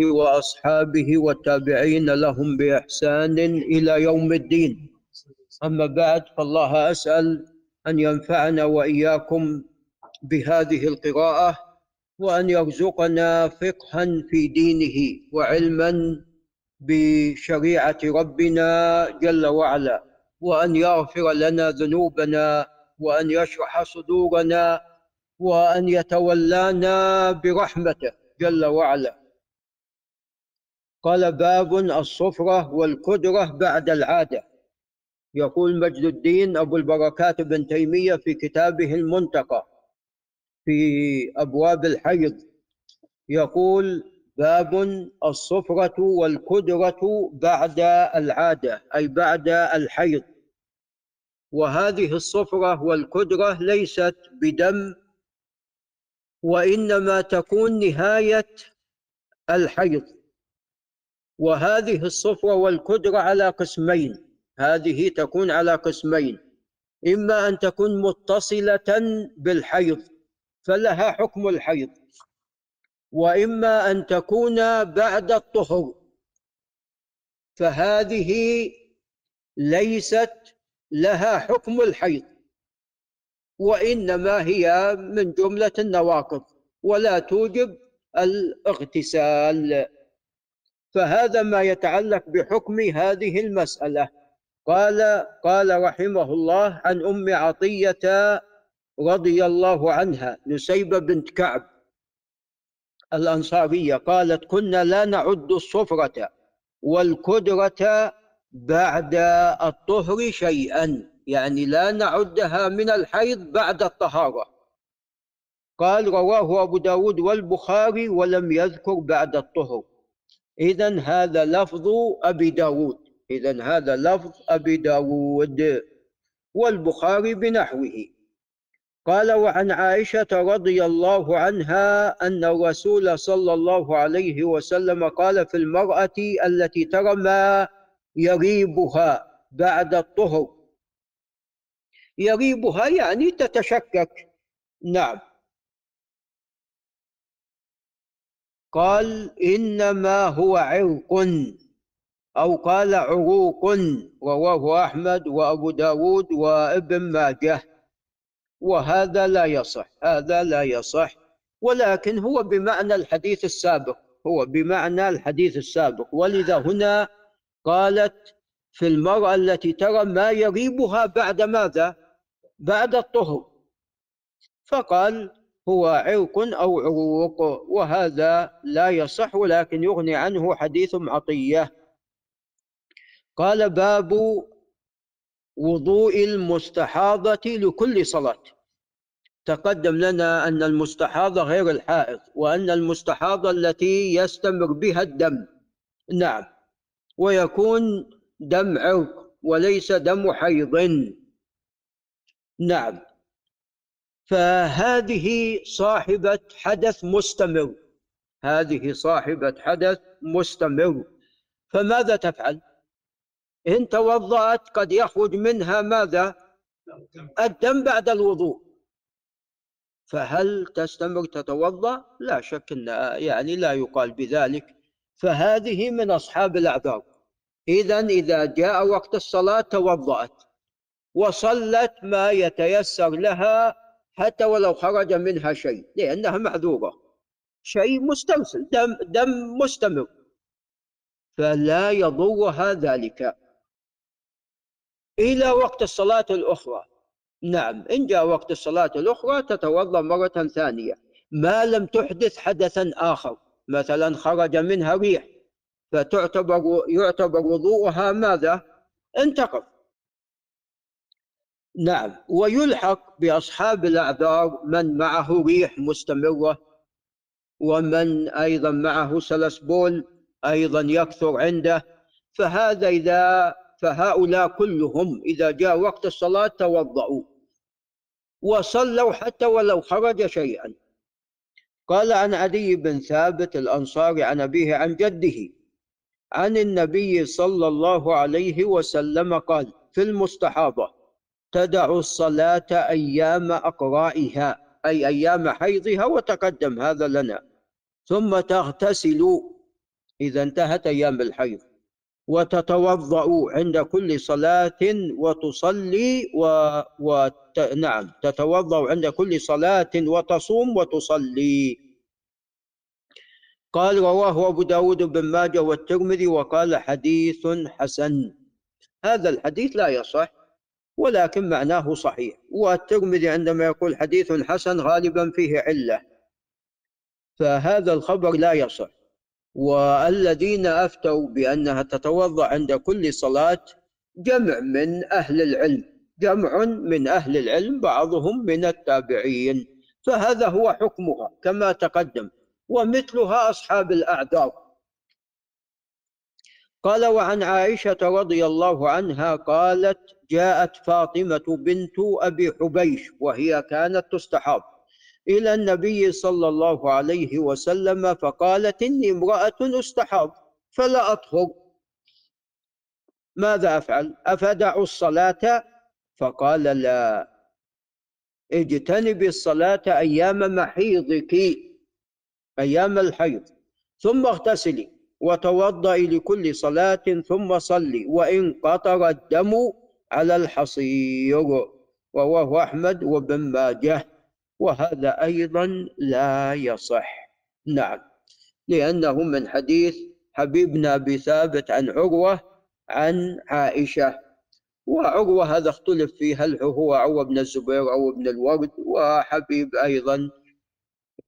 وأصحابه والتابعين لهم بإحسان إلى يوم الدين. أما بعد فالله أسأل أن ينفعنا وإياكم بهذه القراءة وأن يرزقنا فقها في دينه وعلما بشريعة ربنا جل وعلا وأن يغفر لنا ذنوبنا وأن يشرح صدورنا وأن يتولانا برحمته جل وعلا. قال باب الصفرة والكدرة بعد العادة. يقول مجد الدين أبو البركات بن تيمية في كتابه المنتقى في أبواب الحيض. يقول باب الصفرة والكدرة بعد العادة أي بعد الحيض. وهذه الصفرة والكدرة ليست بدم وإنما تكون نهاية الحيض. وهذه الصفرة والكدرة على قسمين. هذه تكون على قسمين. إما أن تكون متصلة بالحيض فلها حكم الحيض. وإما أن تكون بعد الطهر. فهذه ليست لها حكم الحيض وإنما هي من جملة النواقض. ولا توجب الاغتسال. فهذا ما يتعلق بحكم هذه المسألة. قال قال رحمه الله عن أم عطية رضي الله عنها نسيبة بنت كعب الأنصارية قالت كنا لا نعد الصفرة والكدرة بعد الطهر شيئا يعني لا نعدها من الحيض بعد الطهارة. قال رواه أبو داود والبخاري ولم يذكر بعد الطهر. إذا هذا لفظ أبي داود. إذا هذا لفظ أبي داود. والبخاري بنحوه. قال وعن عائشة رضي الله عنها أن الرسول صلى الله عليه وسلم قال في المرأة التي ترى ما يريبها بعد الطهر. يريبها يعني تتشكك. نعم. قال إنما هو عرق أو قال عروق رواه أحمد وأبو داود وابن ماجه. وهذا لا يصح هذا لا يصح. ولكن هو بمعنى الحديث السابق هو بمعنى الحديث السابق. ولذا هنا قالت في المرأة التي ترى ما يريبها بعد ماذا؟ بعد الطهر. فقال هو عرق أو عروق وهذا لا يصح ولكن يغني عنه حديث عطية. قال باب وضوء المستحاضة لكل صلاة. تقدم لنا أن المستحاضة غير الحائض وأن المستحاضة التي يستمر بها الدم. نعم. ويكون دم عرق وليس دم حيض. نعم. فهذه صاحبة حدث مستمر هذه صاحبة حدث مستمر فماذا تفعل؟ إن توضأت قد يخرج منها ماذا؟ الدم بعد الوضوء فهل تستمر تتوضأ؟ لا شك أن يعني لا يقال بذلك فهذه من أصحاب الأعذار إذا إذا جاء وقت الصلاة توضأت وصلت ما يتيسر لها حتى ولو خرج منها شيء لأنها معذورة. شيء مسترسل دم, دم مستمر. فلا يضرها ذلك. إلى وقت الصلاة الأخرى. نعم إن جاء وقت الصلاة الأخرى تتوضأ مرة ثانية. ما لم تحدث حدثا آخر مثلا خرج منها ريح فتعتبر يعتبر وضوءها ماذا؟ انتقض. نعم. ويلحق بأصحاب الأعذار من معه ريح مستمرة ومن أيضا معه سلس بول أيضا يكثر عنده. فهذا إذا فهؤلاء كلهم إذا جاء وقت الصلاة توضأوا وصلوا حتى ولو خرج شيئا. قال عن عدي بن ثابت الأنصاري عن أبيه عن جده عن النبي صلى الله عليه وسلم قال في المستحاضة تدع الصلاة أيام أقرائها أي أيام حيضها وتقدم هذا لنا. ثم تغتسل. إذا انتهت أيام الحيض. وتتوضأ عند كل صلاة وتصلي و... و... نعم تتوضأ عند كل صلاة وتصوم وتصلي. قال رواه أبو داود بن ماجه والترمذي وقال حديث حسن. هذا الحديث لا يصح. ولكن معناه صحيح. والترمذي عندما يقول حديث حسن غالبا فيه علة. فهذا الخبر لا يصح. والذين أفتوا بأنها تتوضأ عند كل صلاة جمع من أهل العلم. جمع من أهل العلم بعضهم من التابعين. فهذا هو حكمها كما تقدم. ومثلها أصحاب الأعذار. قال وعن عائشة رضي الله عنها قالت جاءت فاطمة بنت أبي حبيش وهي كانت تستحاض إلى النبي صلى الله عليه وسلم فقالت إني امرأة استحاض فلا أطهر ماذا أفعل؟ أفدع الصلاة؟ فقال لا. اجتنبي الصلاة أيام محيضك أيام الحيض ثم اغتسلي. وتوضئي لكل صلاة ثم صلي وإن قطر الدم على الحصير رواه أحمد وابن ماجه وهذا أيضا لا يصح. نعم لأنه من حديث حبيبنا أبي ثابت عن عروة عن عائشة وعروة هذا اختلف فيه هل هو عروة بن الزبير أو ابن الورد وحبيب أيضا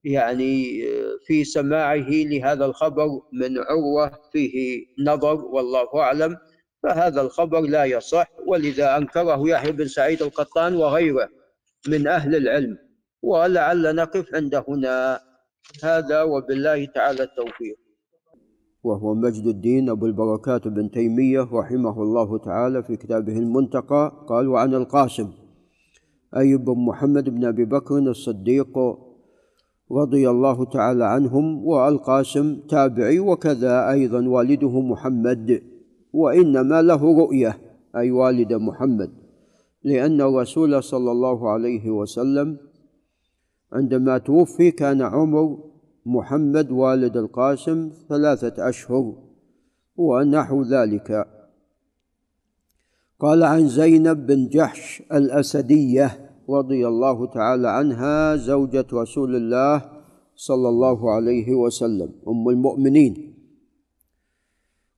يعني في سماعه لهذا الخبر من عروة فيه نظر والله أعلم. فهذا الخبر لا يصح ولذا أنكره يحيى بن سعيد القطان وغيره من أهل العلم. ولعل نقف عند هنا. هذا وبالله تعالى التوفيق. وهو مجد الدين أبو البركات بن تيمية رحمه الله تعالى في كتابه المنتقى قال وعن القاسم أي بن محمد بن أبي بكر الصديق رضي الله تعالى عنهم والقاسم تابعي وكذا أيضا والده محمد وإنما له رؤية أي والد محمد. لأن الرسول صلى الله عليه وسلم عندما توفي كان عمر محمد والد القاسم ثلاثة أشهر ونحو ذلك. قال عن زينب بن جحش الأسدية رضي الله تعالى عنها زوجة رسول الله صلى الله عليه وسلم أم المؤمنين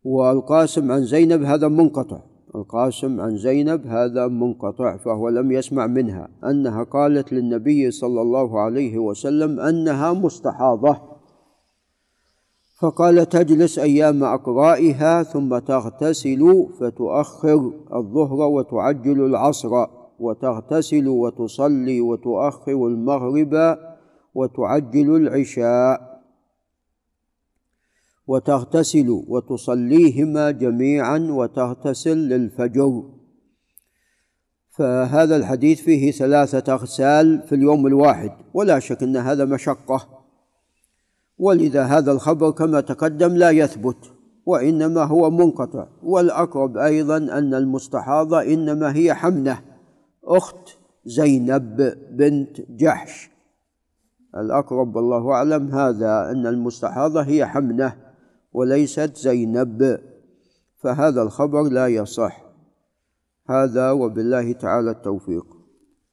والقاسم عن زينب هذا منقطع القاسم عن زينب هذا منقطع فهو لم يسمع منها انها قالت للنبي صلى الله عليه وسلم انها مستحاضه فقال تجلس أيام اقرائها ثم تغتسل فتؤخر الظهر وتعجل العصر وتغتسل وتصلي وتؤخر المغرب وتعجل العشاء. وتغتسل وتصليهما جميعا وتغتسل للفجر. فهذا الحديث فيه ثلاثة أغسال في اليوم الواحد ولا شك أن هذا مشقة. ولذا هذا الخبر كما تقدم لا يثبت وإنما هو منقطع. والأقرب أيضا أن المستحاضة إنما هي حمنة أخت زينب بنت جحش. الأقرب والله أعلم هذا أن المستحاضة هي حمنة وليست زينب فهذا الخبر لا يصح. هذا وبالله تعالى التوفيق.